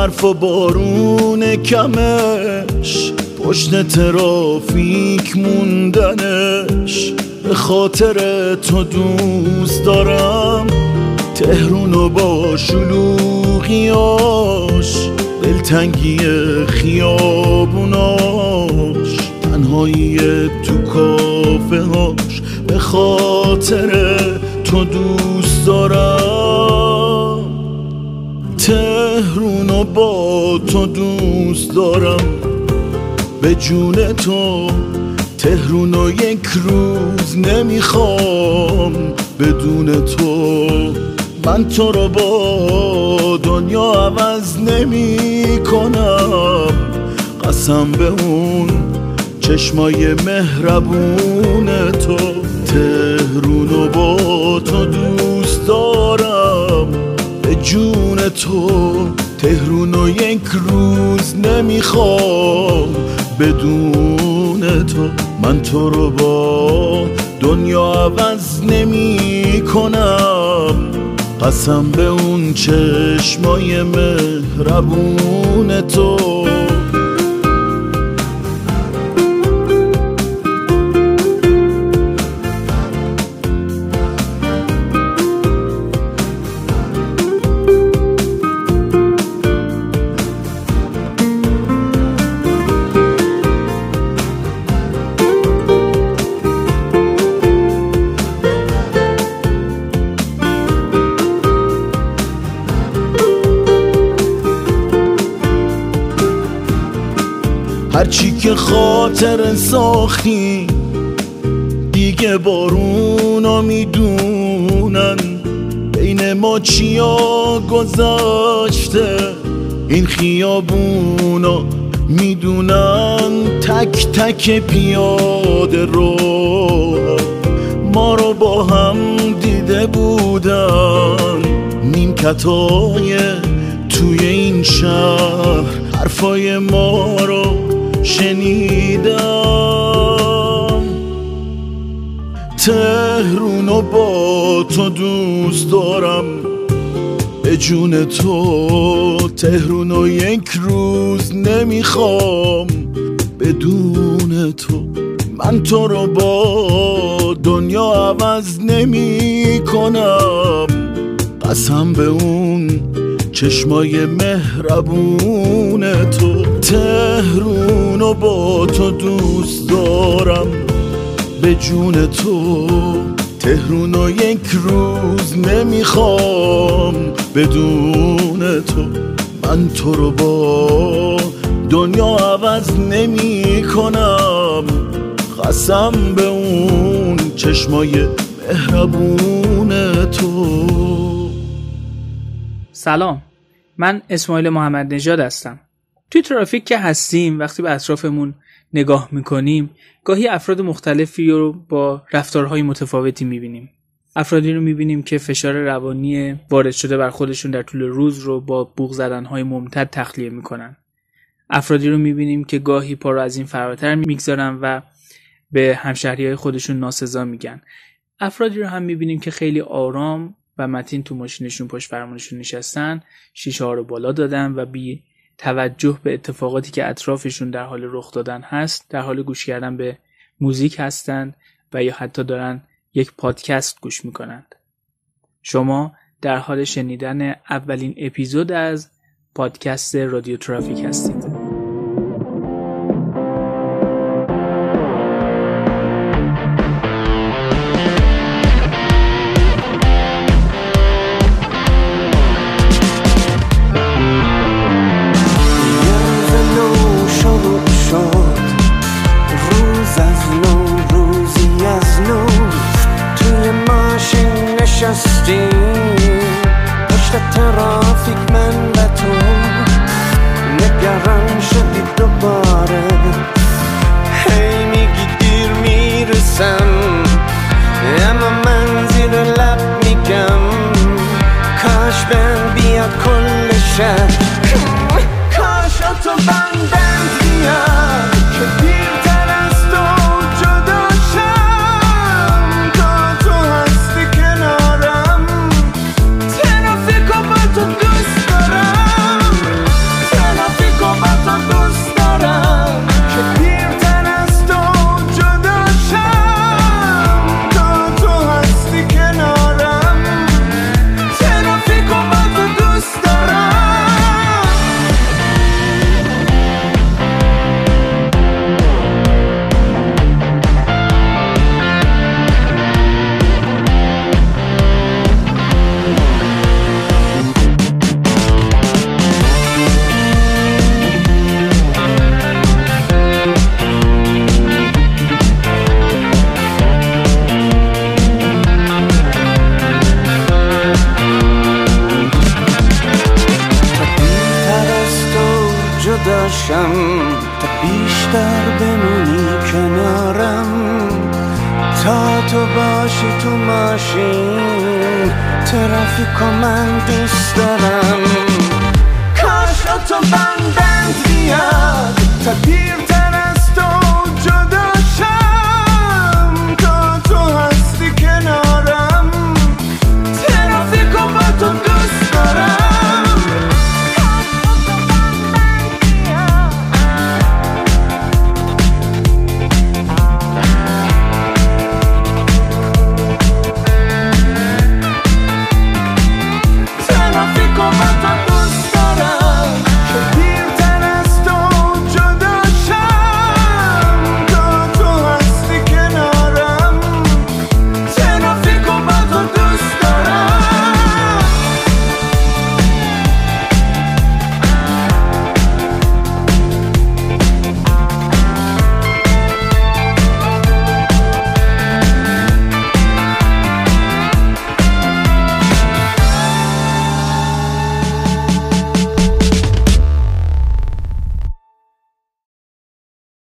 برف و بارون کمش. پشت ترافیک موندنش. به خاطر تو دوست دارم. تهرون و با شلوغیاش. دلتنگی خیابوناش. تنهایی تو کافه به خاطر تو دوست دارم. تهرون و با تو دوست دارم. به جون تو تهرون و یک روز نمی‌خوام. بدون تو من تو رو با دنیا عوض نمی کنم قسم به اون چشمای مهربون تو. تهرون و با تو دوست دارم. جون تو تهرون و یک روز نمی‌خوام بدون تو. من تو رو با دنیا عوض نمی کنم قسم به اون چشمای مهربون تو. که خاطر ساختی دیگه بارونا می‌دونن. بین ما چیا گذاشته این خیابونا می‌دونن تک تک پیاده رو. ما رو با هم دیده بودن. نیمکتای توی این شهر. حرفای ما رو شنیدم. تهرون و با تو دوست دارم. به جون تو تهرون و یک روز نمی‌خوام. بدون تو من تو رو با دنیا عوض نمی کنم قسم به اون چشمای مهربون تو تهرون و با تو دوست دارم. به جون تو تهرون و یک روز نمی‌خوام بدون تو. من تو رو با دنیا عوض نمی کنم قسم به اون چشمای مهربون تو. سلام. من اسماعیل محمد نژاد هستم. توی ترافیک که هستیم وقتی به اطرافمون نگاه می‌کنیم گاهی افراد مختلفی رو با رفتارهای متفاوتی می‌بینیم. افرادی رو می‌بینیم که فشار روانی وارد شده بر خودشون در طول روز رو با بوغ زدنهای ممتد تخلیه می‌کنن. افرادی رو می‌بینیم که گاهی پا رو از این فراتر می‌گذارن و به همشهری های خودشون ناسزا میگن. افرادی رو هم می‌بینیم که خیلی آرام و متین تو ماشینشون پشت فرمانشون نشستن شیشه ها رو بالا دادن و بی توجه به اتفاقاتی که اطرافشون در حال رخ دادن هست در حال گوش کردن به موزیک هستند و یا حتی دارن یک پادکست گوش می‌کنند شما در حال شنیدن اولین اپیزود از پادکست رادیو ترافیک هستید. دوست دارم کاش تو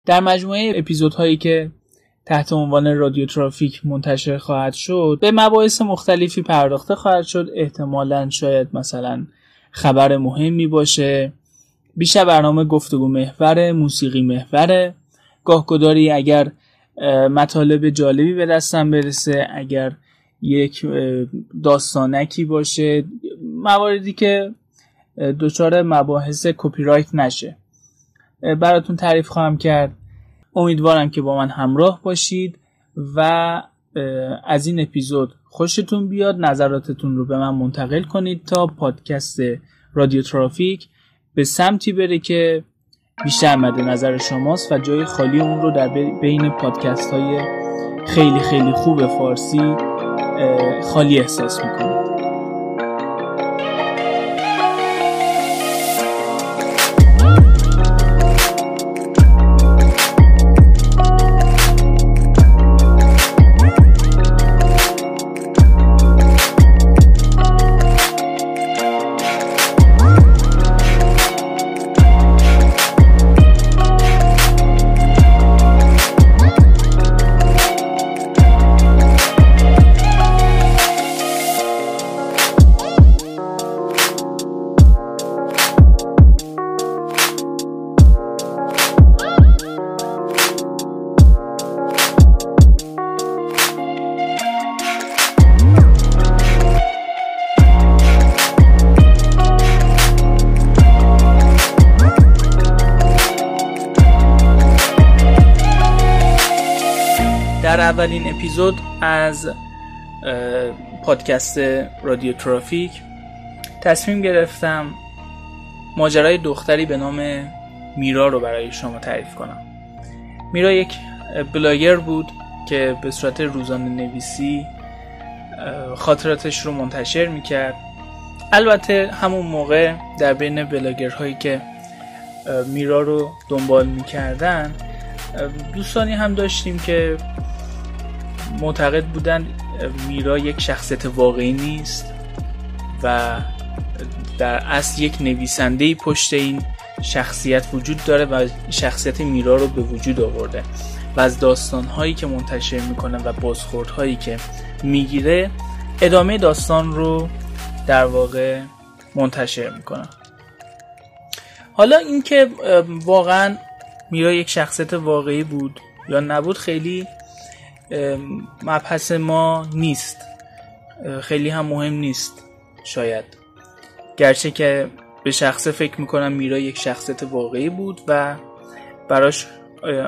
در مجموعه اپیزودهایی که تحت عنوان رادیو ترافیک منتشر خواهد شد به مباحث مختلفی پرداخته خواهد شد. احتمالا شاید مثلا خبر مهمی باشه. بیشتر برنامه گفتگو محور موسیقی محوره. گاهگداری اگر مطالب جالبی به دستم برسه اگر یک داستانکی باشه مواردی که دچار مباحث کپی رایت نشه. براتون تعریف خواهم کرد. امیدوارم که با من همراه باشید و از این اپیزود خوشتون بیاد. نظراتتون رو به من منتقل کنید تا پادکست رادیو ترافیک به سمتی بره که بیشتر مد نظر شماست و جای خالی اون رو در بی- بین پادکست های خیلی خیلی خوب فارسی خالی احساس می‌کنید. اولین اپیزود از پادکست رادیو ترافیک. تصمیم گرفتم ماجرای دختری به نام میرا رو برای شما تعریف کنم. میرا یک بلاگر بود که به صورت روزانه نویسی خاطراتش رو منتشر می‌کرد. البته همون موقع در بین بلاگرهایی که میرا رو دنبال می‌کردن دوستانی هم داشتیم که معتقد بودن میرا یک شخصیت واقعی نیست و در اصل یک نویسنده پشت این شخصیت وجود داره و شخصیت میرا رو به وجود آورده. و از داستانهایی که منتشر می‌کنه و بازخوردهایی که می‌گیره ادامه داستان رو در واقع منتشر می‌کنه. حالا اینکه واقعا میرا یک شخصیت واقعی بود یا نبود خیلی مبحث ما نیست. خیلی هم مهم نیست شاید. گرچه که به شخصه فکر می‌کنم میرا یک شخصیت واقعی بود و براش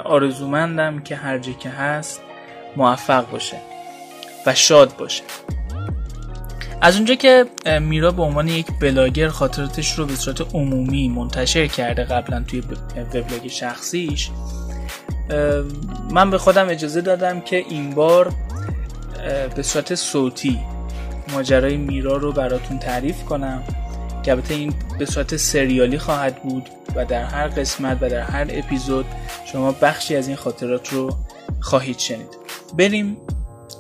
آرزومندم که هر جا که هست موفق باشه و شاد باشه. از اونجا که میرا به عنوان یک بلاگر خاطراتش رو به صورت عمومی منتشر کرده قبلا توی وبلاگ شخصیش من به خودم اجازه دادم که این بار به صورت صوتی ماجرای میرا رو براتون تعریف کنم که البته این به صورت سریالی خواهد بود و در هر قسمت و در هر اپیزود شما بخشی از این خاطرات رو خواهید شنید. بریم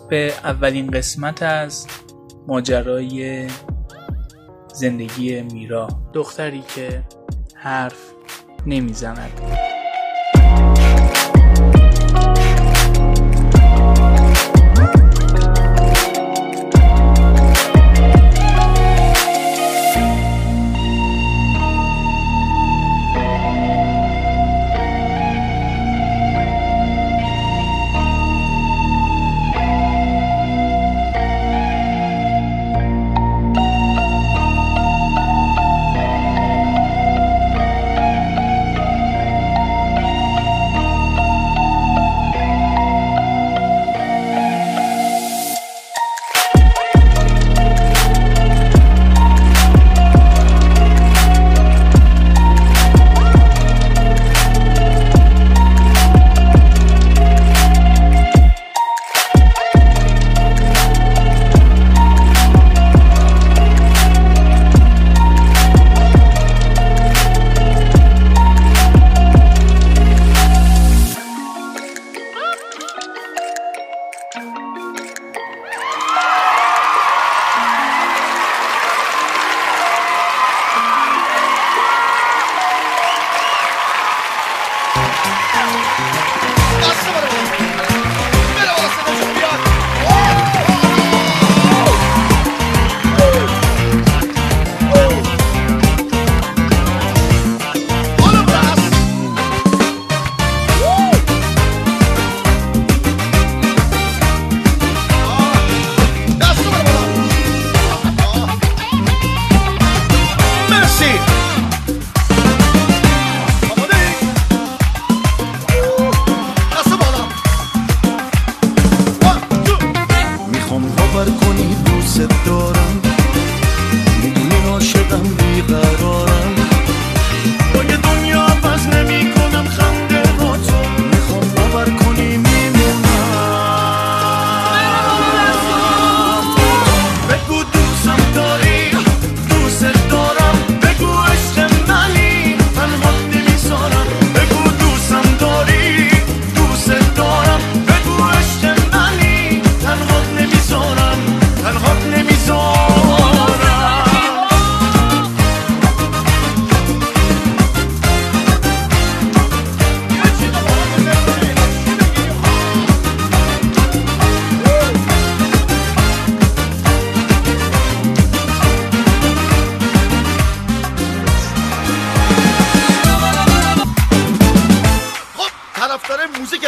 به اولین قسمت از ماجرای زندگی میرا. دختری که حرف نمی‌زند.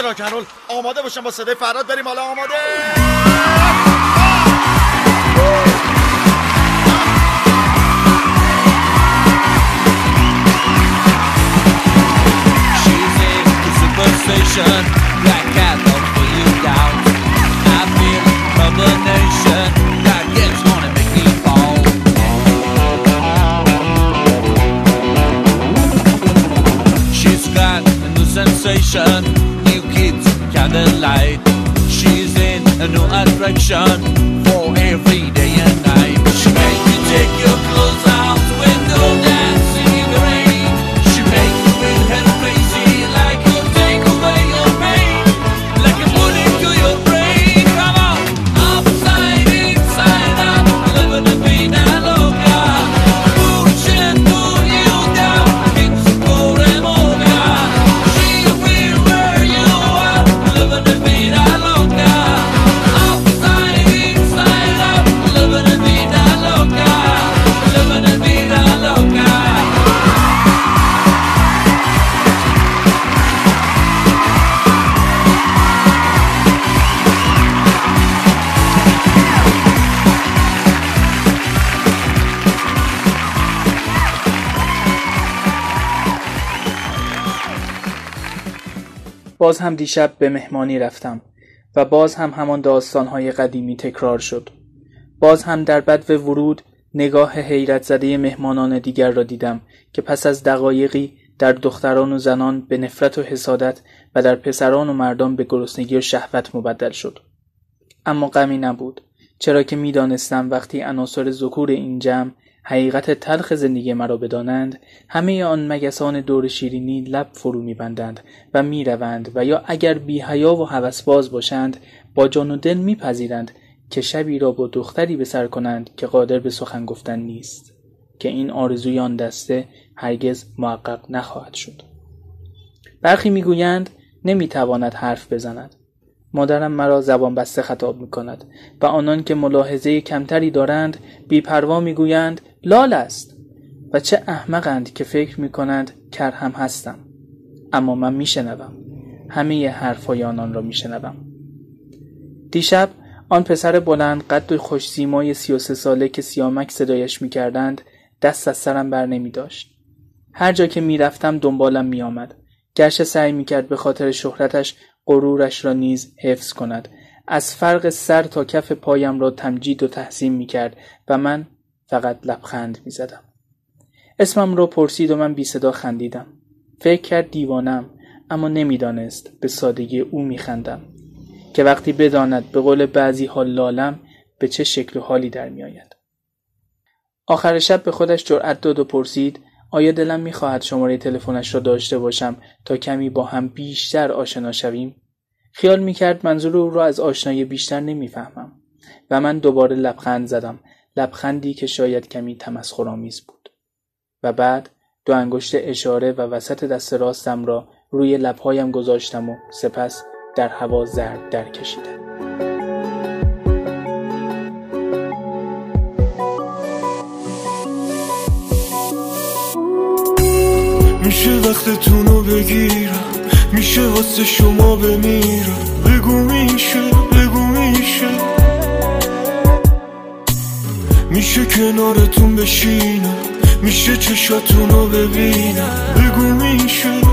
راکنرول آماده باشن با صدای فراد بریم حالا آماده sensation, the light. She's in a new attraction. باز هم دیشب به مهمانی رفتم و باز هم همان داستانهای قدیمی تکرار شد. باز هم در بد ورود نگاه حیرت زده مهمانان دیگر را دیدم که پس از دقایقی در دختران و زنان به نفرت و حسادت و در پسران و مردان به گرسنگی و شهوت مبدل شد. اما غمی نبود چرا که می‌دانستم وقتی عناصر ذکور این جمع حقیقت تلخ زندگی مرا بدانند همه آن مگسان دور شیرینی لب فرو میبندند و می‌روند و یا اگر بیحیا و هوسباز باشند با جان و دل میپذیرند که شبی را با دختری به سر کنند که قادر به سخن گفتن نیست که این آرزوی آن دسته هرگز محقق نخواهد شد. برخی می‌گویند نمی‌تواند حرف بزند. مادرم مرا زبان بسته خطاب می کند و آنان که ملاحظه کمتری دارند بیپروا می‌گویند لال است و چه احمقند که فکر می کنند کر هم هستم اما من میشنوم همه حرفهای آنان را میشنوم دیشب آن پسر بلند قد و خوش سیمای سی و سه ساله که سیامک صدایش می‌کردند دست از سرم بر نمی داشت. هر جا که می‌رفتم دنبالم میآمد. گرچه سعی می‌کرد به خاطر شهرتش غرورش را نیز حفظ کند. از فرق سر تا کف پایم را تمجید و تحسین می‌کرد و من فقط لبخند می‌زدم. اسمم را پرسید و من بی صدا خندیدم. فکر کرد دیوانم اما نمی‌دانست به سادگی او میخندم که وقتی بداند به قول بعضی حال لالم به چه شکل و حالی در میآید. آخر شب به خودش جرأت داد و پرسید آیا دلم می‌خواهد شماره تلفنش را داشته باشم تا کمی با هم بیشتر آشنا شویم؟ خیال می‌کرد منظور او را از آشنایی بیشتر نمی‌فهمم و من دوباره لبخند زدم لبخندی که شاید کمی تمسخرآمیز بود. و بعد دو انگشت اشاره و وسط دست راستم را روی لبهایم گذاشتم و سپس در هوا زرد در کشیدم میشه وقتتون رو بگیرم. میشه واسه شما بمیرم. بگو میشه بگو میشه. میشه کنارتون بشینم. میشه چشاتون رو ببینم. بگو میشه.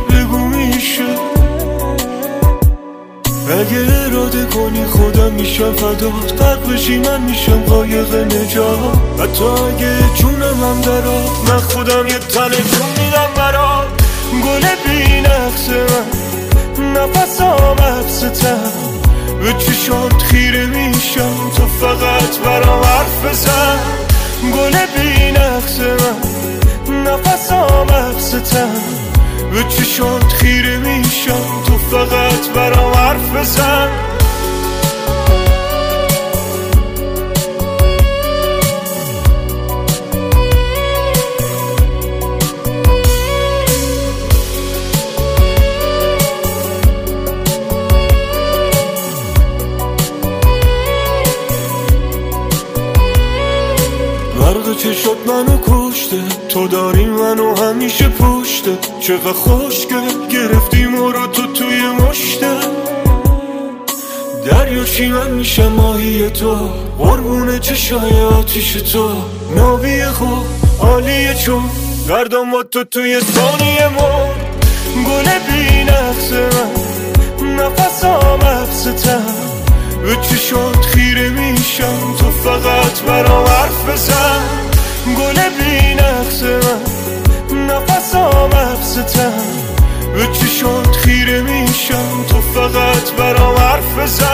اگه اراده کنی خودم میشم فدات قرق بشی من میشم قایق نجات. حتی اگه جونم هم درات من خودم یه تن جون میدم برات. گل بی نقص من نفسام حبستم به چشات خیره میشم تو فقط برام حرف بزن. گل بی نقص من نفسام حبستم به چشات خیره میشم تو فقط برام حرف بزن. برق چشات منو کشته. تو داری منو همیشه پشته. چقدر خوشگل گرفتی ما رو تو توی مشته. دریاشی من میشه ماهی تو. قربون چشای آتیش تو. نابی خوب عالیه چون. گردم با تو توی ثانیه ما. گل بی نقص من نفسام حبستم به چشات خیره میشم تو فقط برام حرف بزن. گل بی نقص من. نفسام حبستم به چشات خیره میشم؟ تو فقط برام حرف بزن.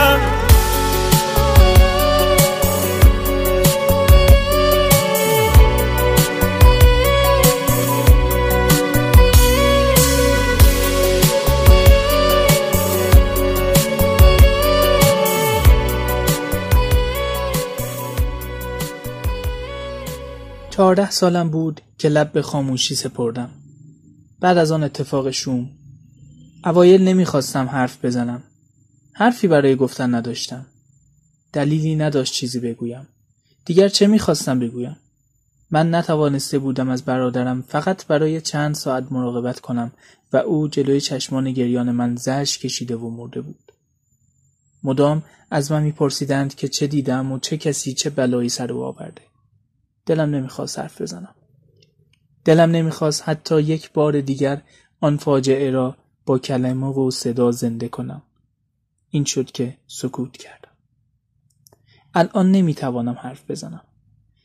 چهارده سالم بود که لب به خاموشی سپردم. بعد از آن اتفاق شوم. اوایل نمی‌خواستم حرف بزنم. حرفی برای گفتن نداشتم. دلیلی نداشت چیزی بگویم. دیگر چه می‌خواستم بگویم؟ من نتوانسته بودم از برادرم فقط برای چند ساعت مراقبت کنم و او جلوی چشمان گریان من زش کشیده و مرده بود. مدام از من میپرسیدند که چه دیدم و چه کسی چه بلایی سر او آورده. دلم نمی‌خواست حرف بزنم. دلم نمی‌خواست حتی یک بار دیگر آن فاجعه را با کلمه و صدا زنده کنم. این شد که سکوت کردم. الان نمی‌توانم حرف بزنم.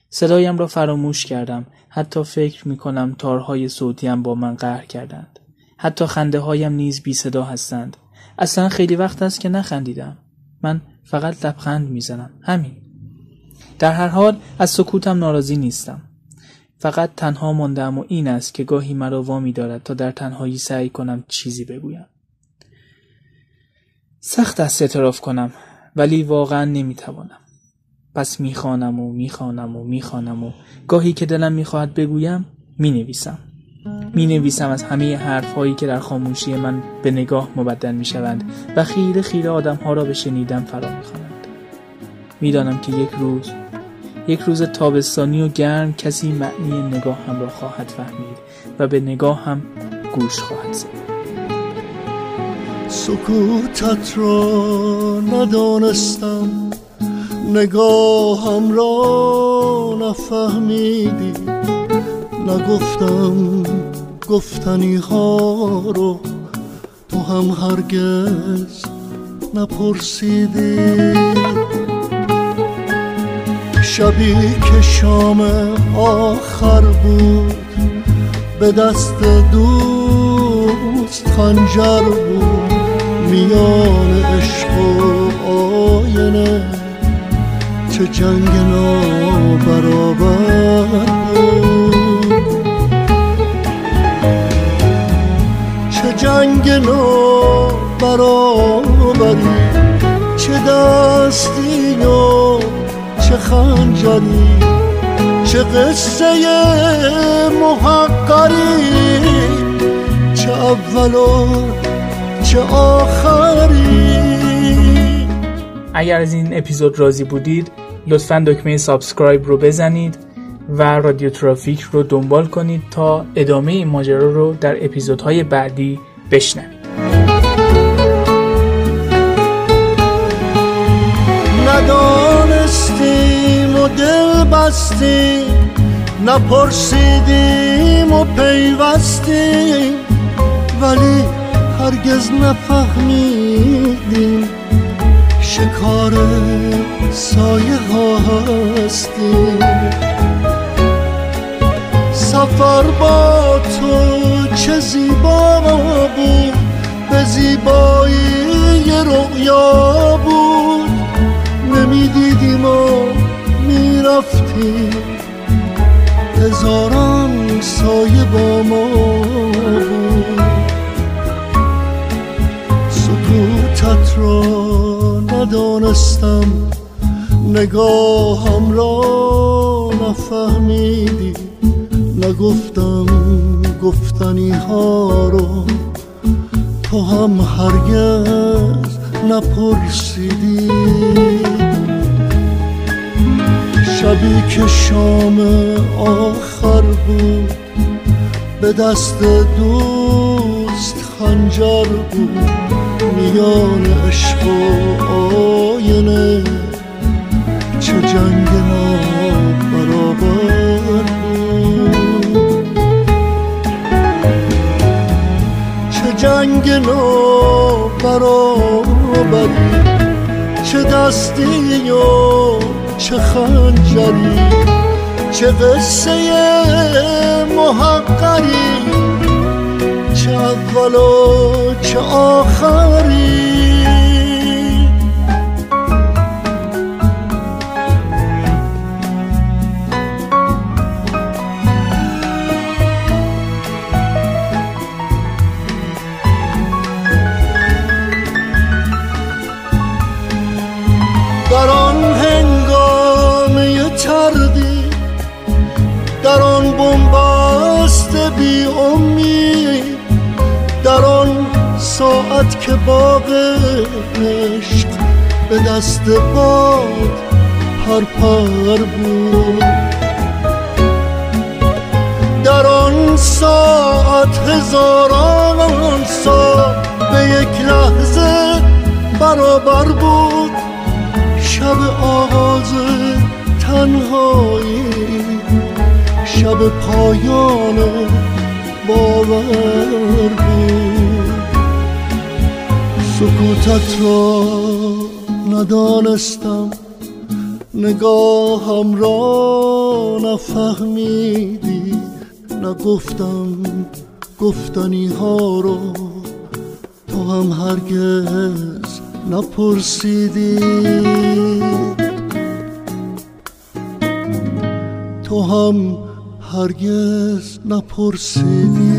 صدایم را فراموش کردم. حتی فکر می‌کنم تارهای صوتیم با من قهر کردند. حتی خنده هایم نیز بی صدا هستند. اصلا خیلی وقت است که نخندیدم. من فقط لبخند می‌زنم. همین. در هر حال از سکوتم ناراضی نیستم. فقط تنها ماندم و این است که گاهی مرا وامی دارد تا در تنهایی سعی کنم چیزی بگویم. سخت است اعتراف کنم ولی واقعا نمی‌توانم. پس می‌خوانم و می‌خوانم و می‌خوانم و گاهی که دلم می‌خواهد بگویم می‌نویسم می‌نویسم از همه حرف هایی که در خاموشی من به نگاه مبدل می‌شوند و خیره خیره آدم ها را به شنیدن فرا می‌خوانند می‌دانم که یک روز یک روز تابستانی و گرم کسی معنی نگاه هم را خواهد فهمید و به نگاه هم گوش خواهد زد. سکوتت را ندانستم نگاهم را نفهمیدی. نگفتم گفتنی ها رو تو هم هرگز نپرسیدی. شبی که شام آخر بود به دست دوست خنجر بود میان عشق و آینه چه جنگ نابرابر بود. چه جنگ نابرابری چه دستی و چه خنجری چه قصه محقری؟ چه اول و چه آخری؟ اگر از این اپیزود راضی بودید لطفا دکمه subscribe رو بزنید و رادیو ترافیک رو دنبال کنید تا ادامه این ماجرا رو در اپیزودهای بعدی بشنوید. ندانستیم دل بستیم نپرسیدیم و پیوستیم ولی هرگز نفهمیدیم شکار سایه ها هستیم. سفر با تو چه زیبا بود به زیبایی رؤیا بود. نمی‌دیدیم و می‌رفتیم هزاران سایه با ما بود. سکوتت را ندانستم. نگاهم را نفهمیدی. نگفتم گفتنی ها رو. تو هم هرگز نپرسیدی. شبی که شام آخر بود به دست دوست خنجر بود. میان عشق و آینه چه جنگ نابرابر بود. چه جنگ نابرابری چه دستی و چه خنجری چه قصه محقری چه اول و چه آخری. که باغ عشق به دست باد پرپر بود. در آن ساعت هزاران سال به یک لحظه برابر بود. شب آغاز تنهایی شب پایان باور بود. سکوتت را ندانستم. نگاهم را نفهمیدی. نگفتم گفتنی ها رو تو هم هرگز نپرسیدی. تو هم هرگز نپرسیدی.